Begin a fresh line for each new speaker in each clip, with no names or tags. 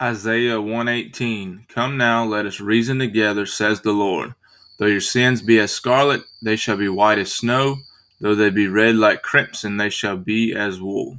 Isaiah 118 Come now, let us reason together, says the Lord. Though your sins be as scarlet, they shall be white as snow. Though they be red like crimson, they shall be as wool.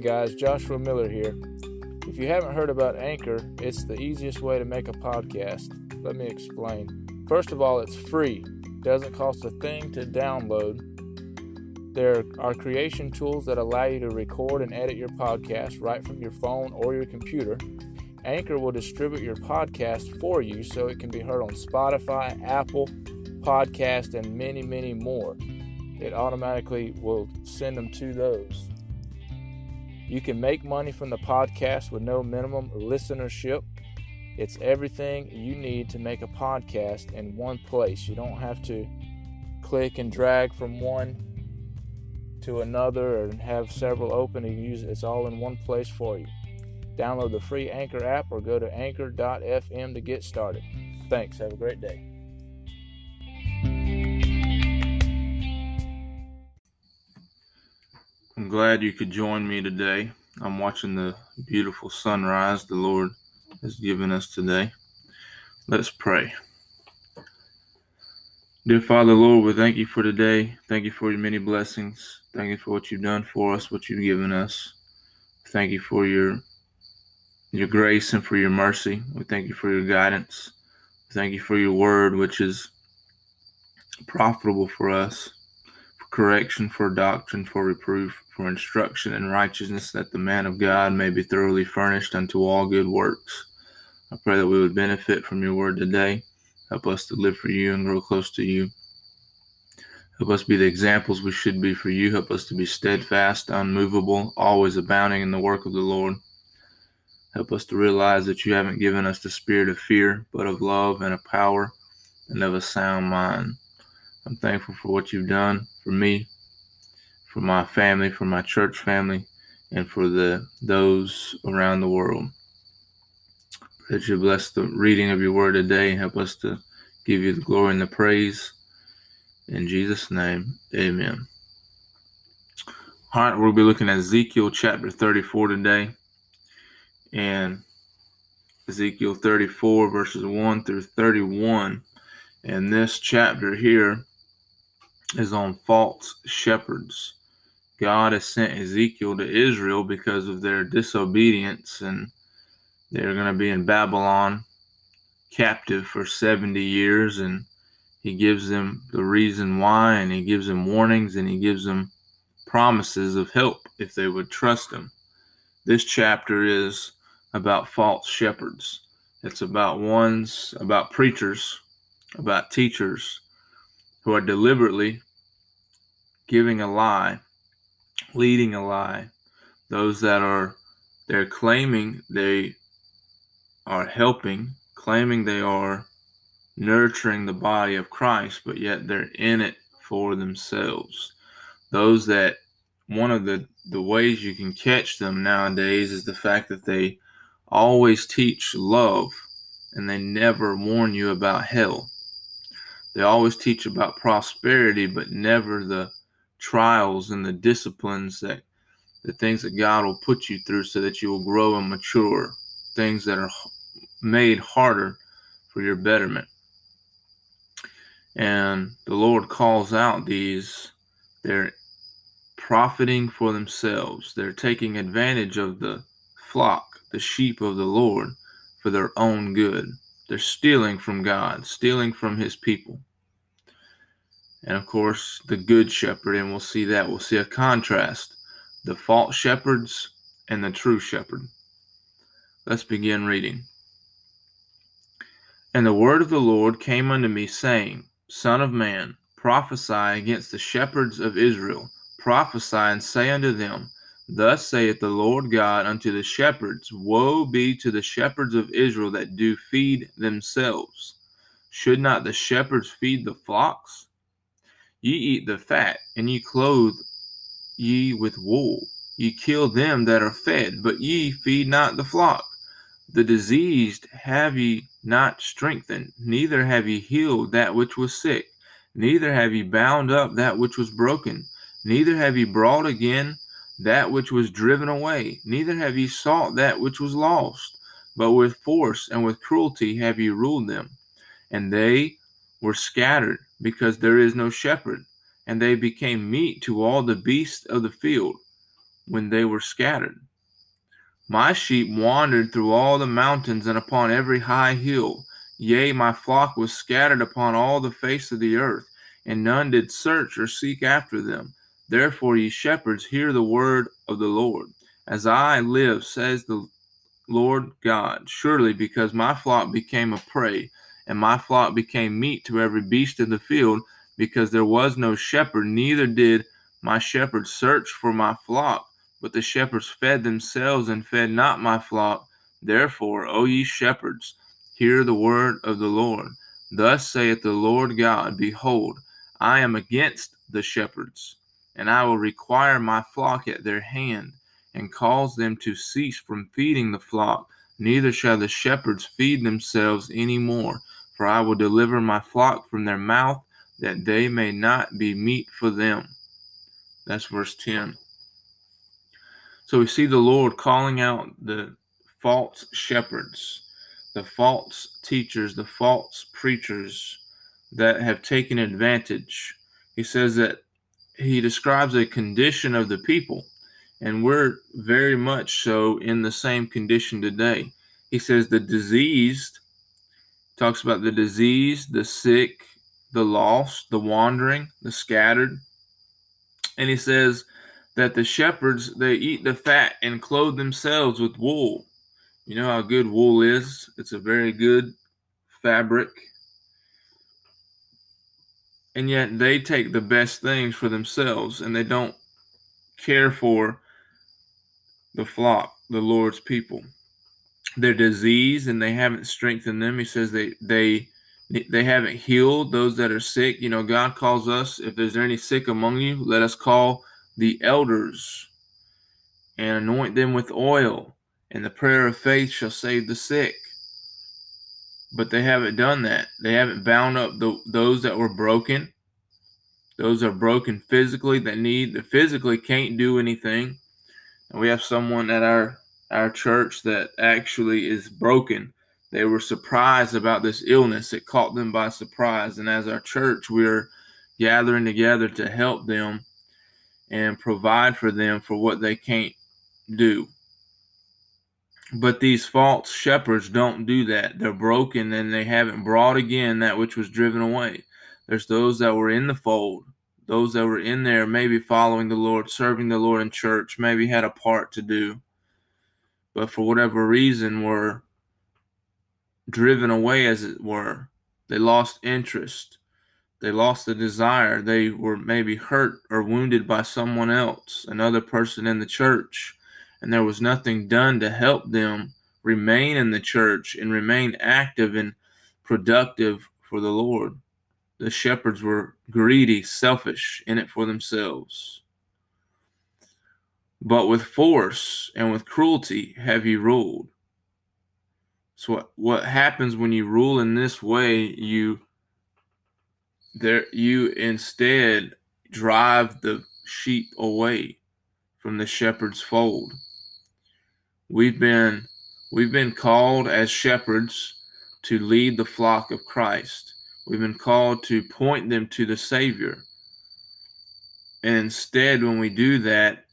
Guys, Joshua Miller here. If you haven't heard about Anchor, it's the easiest way to make a podcast. Let me explain. First of all, it's free, doesn't cost a thing to download. There are creation tools that allow you to record and edit your podcast right from your phone or your computer. Anchor will distribute your podcast for you so it can be heard on Spotify, Apple, Podcast, and many, many more. It automatically will send them to those. You can make money from the podcast with no minimum listenership. It's everything you need to make a podcast in one place. You don't have to click and drag from one to another and have several open and use it. It's all in one place for you. Download the free Anchor app or go to anchor.fm to get started. Thanks. Have a great day.
I'm glad you could join me today. I'm watching the beautiful sunrise the Lord has given us today. Let's pray. Dear Father, Lord, we thank you for today. Thank you for your many blessings. Thank you for what you've done for us, what you've given us. Thank you for your your grace and for your mercy. We thank you for your guidance. Thank you for your word, which is profitable for us, for correction, for doctrine, for reproof, for instruction in righteousness, that the man of God may be thoroughly furnished unto all good works. I pray that we would benefit from your word today. Help us to live for you and grow close to you. Help us be the examples we should be for you. Help us to be steadfast, unmovable, always abounding in the work of the Lord. Help us to realize that you haven't given us the spirit of fear, but of love and of power and of a sound mind. I'm thankful for what you've done for me, for my family, for my church family, and for the those around the world. That you bless the reading of your word today and help us to give you the glory and the praise. In Jesus' name, amen. All right, we'll be looking at Ezekiel chapter 34 today. And Ezekiel 34, verses 1 through 31. And this chapter here is on false shepherds. God has sent Ezekiel to Israel because of their disobedience, and they're going to be in Babylon captive for 70 years. And he gives them the reason why, and he gives them warnings, and he gives them promises of help if they would trust him. This chapter is about false shepherds. It's about ones, about preachers, about teachers who are deliberately giving a lie, leading a lie. Those that are they're claiming they are helping, claiming they are nurturing the body of Christ, but yet they're in it for themselves. Those that one of the, the ways you can catch them nowadays is the fact that they always teach love and they never warn you about hell. They always teach about prosperity, but never the trials and the disciplines that the things that God will put you through so that you will grow and mature, things that are made harder for your betterment. And the Lord calls out these, they're profiting for themselves. They're taking advantage of the flock, the sheep of the Lord, for their own good. They're stealing from God, stealing from his people. And of course, the good shepherd, and we'll see that. We'll see a contrast the false shepherds and the true shepherd. Let's begin reading. And the word of the Lord came unto me, saying, Son of man, prophesy against the shepherds of Israel. Prophesy and say unto them, Thus saith the Lord God unto the shepherds Woe be to the shepherds of Israel that do feed themselves. Should not the shepherds feed the flocks? Ye eat the fat, and ye clothe ye with wool. Ye kill them that are fed, but ye feed not the flock. The diseased have ye not strengthened, neither have ye healed that which was sick, neither have ye bound up that which was broken, neither have ye brought again that which was driven away, neither have ye sought that which was lost, but with force and with cruelty have ye ruled them. And they were scattered, because there is no shepherd, and they became meat to all the beasts of the field when they were scattered. My sheep wandered through all the mountains and upon every high hill. Yea, my flock was scattered upon all the face of the earth, and none did search or seek after them. Therefore, ye shepherds, hear the word of the Lord. As I live, says the Lord God, surely because my flock became a prey, and my flock became meat to every beast of the field, because there was no shepherd, neither did my shepherds search for my flock. But the shepherds fed themselves and fed not my flock. Therefore, O ye shepherds, hear the word of the Lord. Thus saith the Lord God Behold, I am against the shepherds, and I will require my flock at their hand, and cause them to cease from feeding the flock. Neither shall the shepherds feed themselves any more, for I will deliver my flock from their mouth, that they may not be meat for them. That's verse 10. So we see the Lord calling out the false shepherds, the false teachers, the false preachers that have taken advantage. He says that he describes a condition of the people, and we're very much so in the same condition today. He says the diseased talks about the diseased, the sick, the lost, the wandering, the scattered. And he says that the shepherds they eat the fat and clothe themselves with wool. You know how good wool is? It's a very good fabric. And yet they take the best things for themselves and they don't care for the flock, the Lord's people. They're diseased and they haven't strengthened them. He says they they they haven't healed those that are sick. You know, God calls us, if there's any sick among you, let us call the elders and anoint them with oil, and the prayer of faith shall save the sick. But they haven't done that. They haven't bound up the, those that were broken. Those are broken physically that need that physically can't do anything. And we have someone at our our church that actually is broken they were surprised about this illness. It caught them by surprise. And as our church, we're gathering together to help them and provide for them for what they can't do. But these false shepherds don't do that. They're broken and they haven't brought again that which was driven away. There's those that were in the fold, those that were in there, maybe following the Lord, serving the Lord in church, maybe had a part to do. But for whatever reason, were driven away, as it were. They lost interest. They lost the desire. They were maybe hurt or wounded by someone else, another person in the church, and there was nothing done to help them remain in the church and remain active and productive for the Lord. The shepherds were greedy, selfish, in it for themselves. But with force and with cruelty have you ruled. So what, what happens when you rule in this way, you there you instead drive the sheep away from the shepherd's fold. We've been we've been called as shepherds to lead the flock of Christ. We've been called to point them to the Savior. And instead, when we do that,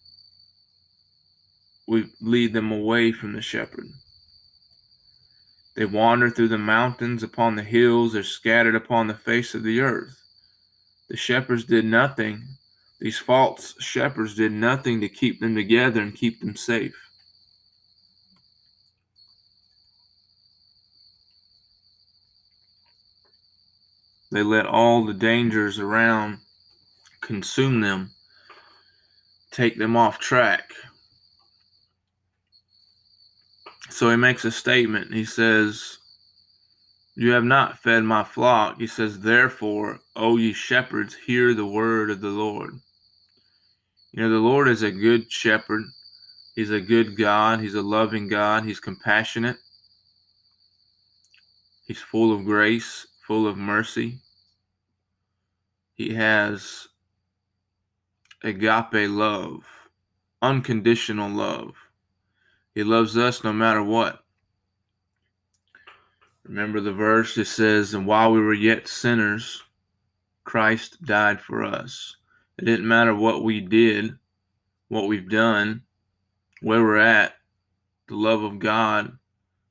we lead them away from the shepherd. They wander through the mountains, upon the hills, are scattered upon the face of the earth. The shepherds did nothing. These false shepherds did nothing to keep them together and keep them safe. They let all the dangers around consume them, take them off track. So he makes a statement. He says, You have not fed my flock. He says, Therefore, O ye shepherds, hear the word of the Lord. You know, the Lord is a good shepherd. He's a good God. He's a loving God. He's compassionate. He's full of grace, full of mercy. He has agape love, unconditional love. He loves us no matter what. Remember the verse that says, And while we were yet sinners, Christ died for us. It didn't matter what we did, what we've done, where we're at, the love of God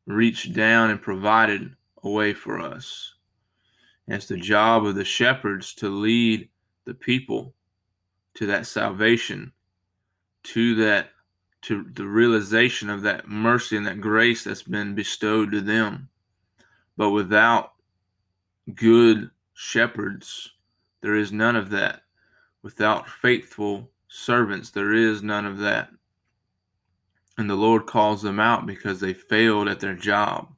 reached down and provided a way for us. And it's the job of the shepherds to lead the people to that salvation, to that to the realization of that mercy and that grace that's been bestowed to them. But without good shepherds, there is none of that. Without faithful servants, there is none of that. And the Lord calls them out because they failed at their job.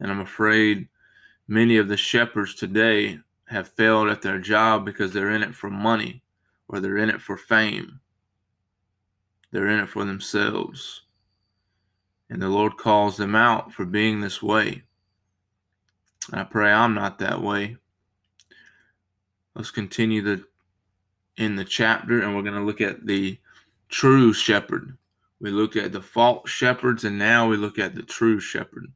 And I'm afraid many of the shepherds today have failed at their job because they're in it for money or they're in it for fame they're in it for themselves. And the Lord calls them out for being this way. I pray I'm not that way. Let's continue the in the chapter and we're going to look at the true shepherd. We look at the false shepherds and now we look at the true shepherd.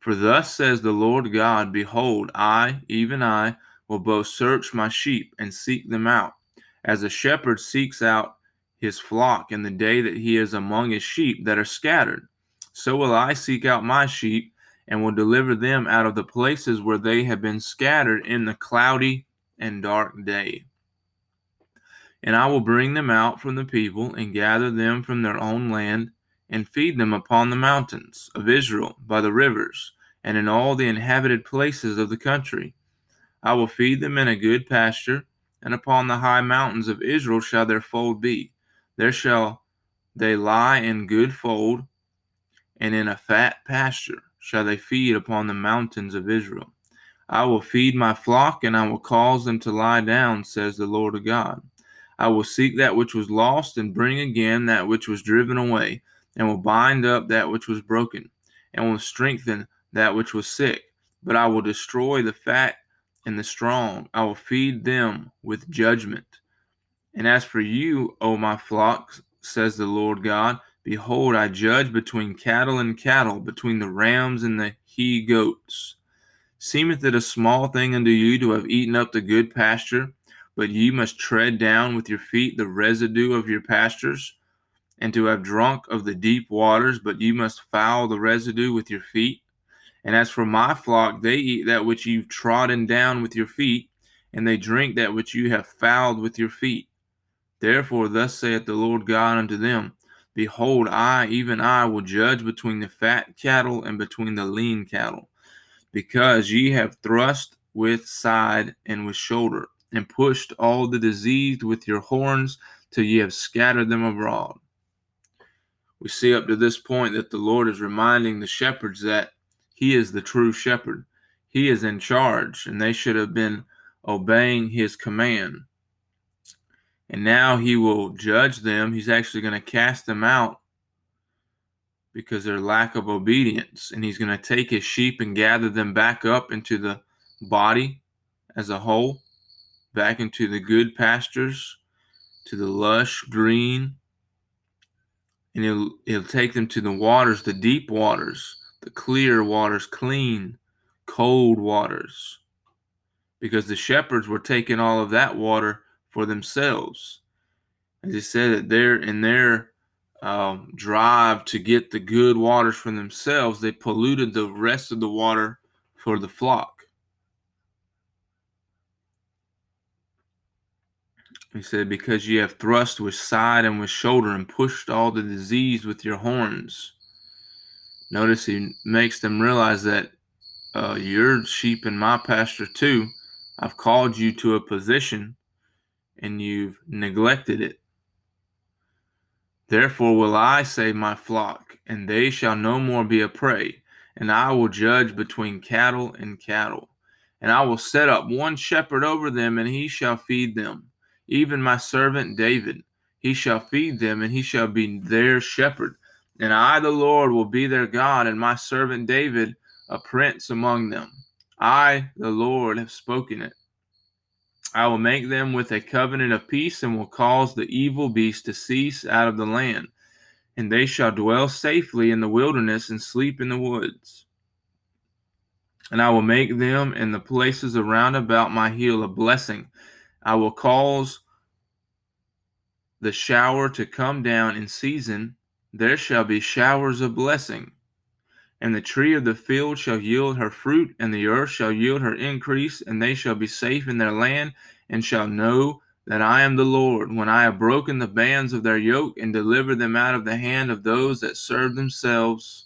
For thus says the Lord God, Behold, I, even I, will both search my sheep and seek them out, as a shepherd seeks out his flock in the day that he is among his sheep that are scattered. So will I seek out my sheep and will deliver them out of the places where they have been scattered in the cloudy and dark day. And I will bring them out from the people and gather them from their own land and feed them upon the mountains of Israel by the rivers and in all the inhabited places of the country. I will feed them in a good pasture, and upon the high mountains of Israel shall their fold be. There shall they lie in good fold, and in a fat pasture shall they feed upon the mountains of Israel. I will feed my flock, and I will cause them to lie down, says the Lord of God. I will seek that which was lost, and bring again that which was driven away, and will bind up that which was broken, and will strengthen that which was sick. But I will destroy the fat and the strong. I will feed them with judgment. And as for you, O my flock, says the Lord God, behold, I judge between cattle and cattle, between the rams and the he goats. Seemeth it a small thing unto you to have eaten up the good pasture, but ye must tread down with your feet the residue of your pastures? and to have drunk of the deep waters, but ye must foul the residue with your feet. And as for my flock, they eat that which you've trodden down with your feet, and they drink that which you have fouled with your feet. Therefore, thus saith the Lord God unto them Behold, I, even I, will judge between the fat cattle and between the lean cattle, because ye have thrust with side and with shoulder, and pushed all the diseased with your horns, till ye have scattered them abroad we see up to this point that the Lord is reminding the shepherds that He is the true shepherd. He is in charge, and they should have been obeying His command. And now He will judge them. He's actually going to cast them out because their lack of obedience. And He's going to take His sheep and gather them back up into the body as a whole, back into the good pastures, to the lush green and he'll, he'll take them to the waters, the deep waters, the clear waters, clean, cold waters. Because the shepherds were taking all of that water for themselves. As he said that they're in their um, drive to get the good waters for themselves, they polluted the rest of the water for the flock. He said, Because you have thrust with side and with shoulder and pushed all the disease with your horns. Notice he makes them realize that uh, you're sheep in my pasture too. I've called you to a position and you've neglected it. Therefore will I save my flock, and they shall no more be a prey, and I will judge between cattle and cattle. And I will set up one shepherd over them, and he shall feed them even my servant David. He shall feed them, and he shall be their shepherd. And I, the Lord, will be their God, and my servant David a prince among them. I, the Lord, have spoken it. I will make them with a covenant of peace, and will cause the evil beast to cease out of the land. And they shall dwell safely in the wilderness and sleep in the woods. And I will make them and the places around about my heel a blessing I will cause the shower to come down in season. There shall be showers of blessing. And the tree of the field shall yield her fruit, and the earth shall yield her increase, and they shall be safe in their land, and shall know that I am the Lord, when I have broken the bands of their yoke, and delivered them out of the hand of those that serve themselves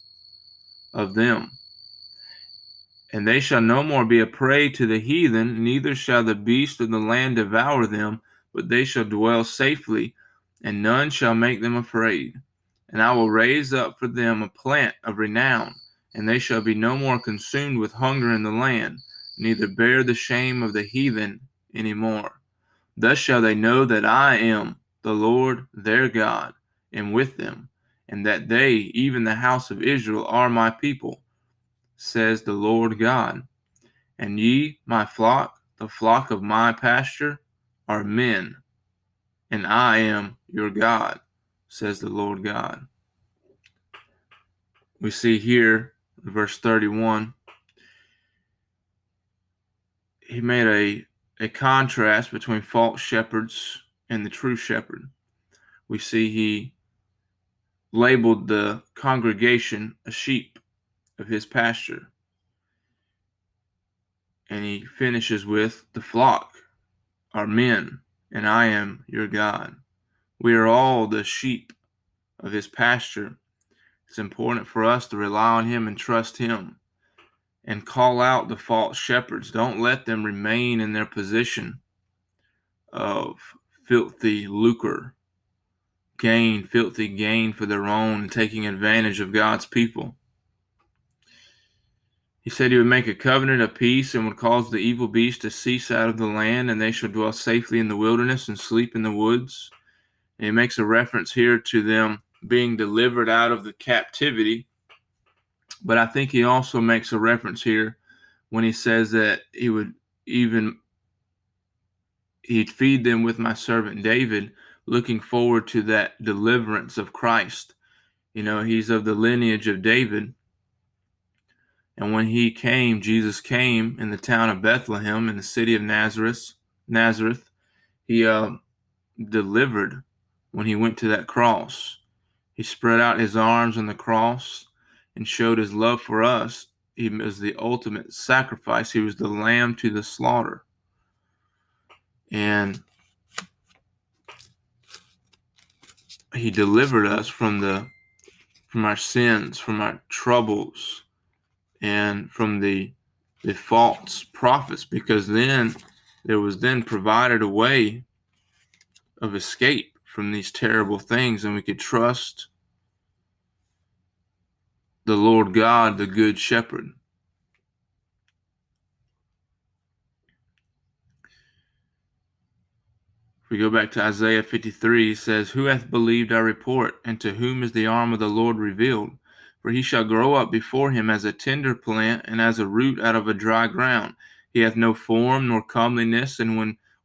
of them and they shall no more be a prey to the heathen, neither shall the beast of the land devour them, but they shall dwell safely, and none shall make them afraid. And I will raise up for them a plant of renown, and they shall be no more consumed with hunger in the land, neither bear the shame of the heathen any more. Thus shall they know that I am the Lord their God, and with them, and that they, even the house of Israel, are my people says the Lord God. And ye, my flock, the flock of my pasture, are men, and I am your God, says the Lord God. We see here, verse 31, he made a, a contrast between false shepherds and the true shepherd. We see he labeled the congregation a sheep of his pasture. And he finishes with the flock are men, and I am your God. We are all the sheep of his pasture. It's important for us to rely on him and trust him and call out the false shepherds. Don't let them remain in their position of filthy lucre, gain, filthy gain for their own, taking advantage of God's people. He said he would make a covenant of peace and would cause the evil beast to cease out of the land, and they shall dwell safely in the wilderness and sleep in the woods. And he makes a reference here to them being delivered out of the captivity. But I think he also makes a reference here when he says that he would even he'd feed them with my servant David, looking forward to that deliverance of Christ. You know, he's of the lineage of David. And when he came, Jesus came in the town of Bethlehem in the city of Nazareth. Nazareth, he uh, delivered when he went to that cross. He spread out his arms on the cross and showed his love for us. He was the ultimate sacrifice. He was the lamb to the slaughter. And he delivered us from the from our sins, from our troubles, and from the the false prophets, because then there was then provided a way of escape from these terrible things, and we could trust the Lord God, the Good Shepherd. If we go back to Isaiah 53, it says, Who hath believed our report, and to whom is the arm of the Lord revealed? For he shall grow up before him as a tender plant, and as a root out of a dry ground. He hath no form nor comeliness, and when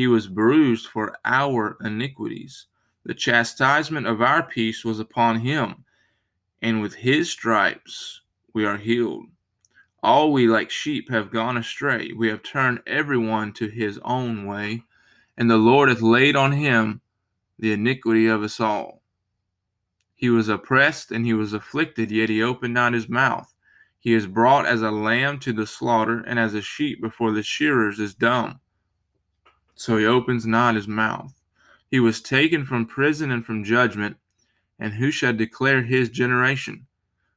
he was bruised for our iniquities. The chastisement of our peace was upon him, and with his stripes we are healed. All we like sheep have gone astray. We have turned every one to his own way, and the Lord hath laid on him the iniquity of us all. He was oppressed and he was afflicted, yet he opened not his mouth. He is brought as a lamb to the slaughter, and as a sheep before the shearers is dumb. So he opens not his mouth. He was taken from prison and from judgment, and who shall declare his generation?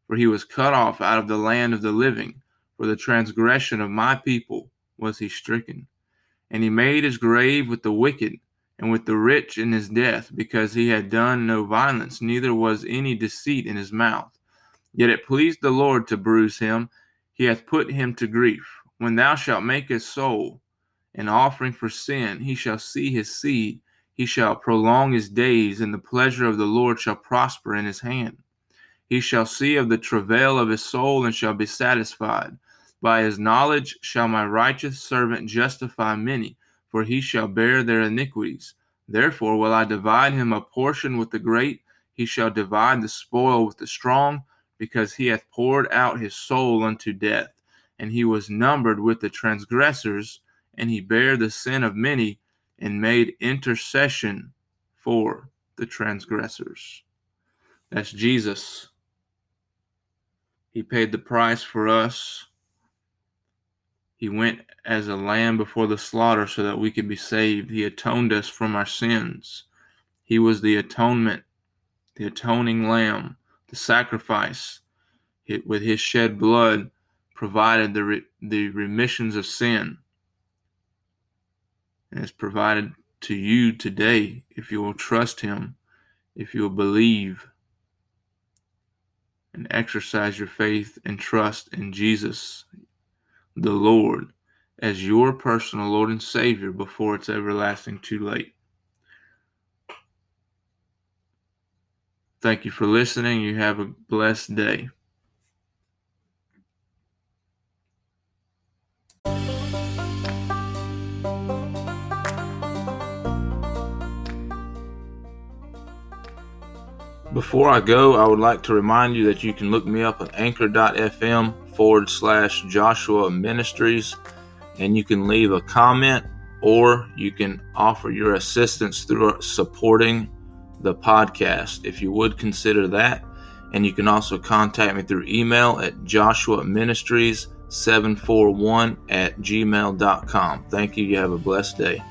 For he was cut off out of the land of the living. For the transgression of my people was he stricken. And he made his grave with the wicked and with the rich in his death, because he had done no violence, neither was any deceit in his mouth. Yet it pleased the Lord to bruise him, he hath put him to grief. When thou shalt make his soul an offering for sin, he shall see his seed, he shall prolong his days, and the pleasure of the Lord shall prosper in his hand. He shall see of the travail of his soul, and shall be satisfied. By his knowledge shall my righteous servant justify many for he shall bear their iniquities. Therefore will I divide him a portion with the great, he shall divide the spoil with the strong, because he hath poured out his soul unto death. And he was numbered with the transgressors, and he bare the sin of many, and made intercession for the transgressors. That's Jesus. He paid the price for us he went as a lamb before the slaughter so that we could be saved. He atoned us from our sins. He was the atonement, the atoning lamb, the sacrifice. It, with his shed blood, provided the, re, the remissions of sin. And it's provided to you today if you will trust him, if you will believe and exercise your faith and trust in Jesus the Lord as your personal Lord and Savior before it's everlasting too late. Thank you for listening. You have a blessed day. Before I go, I would like to remind you that you can look me up at anchor.fm forward slash Joshua Ministries and you can leave a comment or you can offer your assistance through supporting the podcast if you would consider that. And you can also contact me through email at Joshua Ministries 741 at gmail.com. Thank you. You have a blessed day.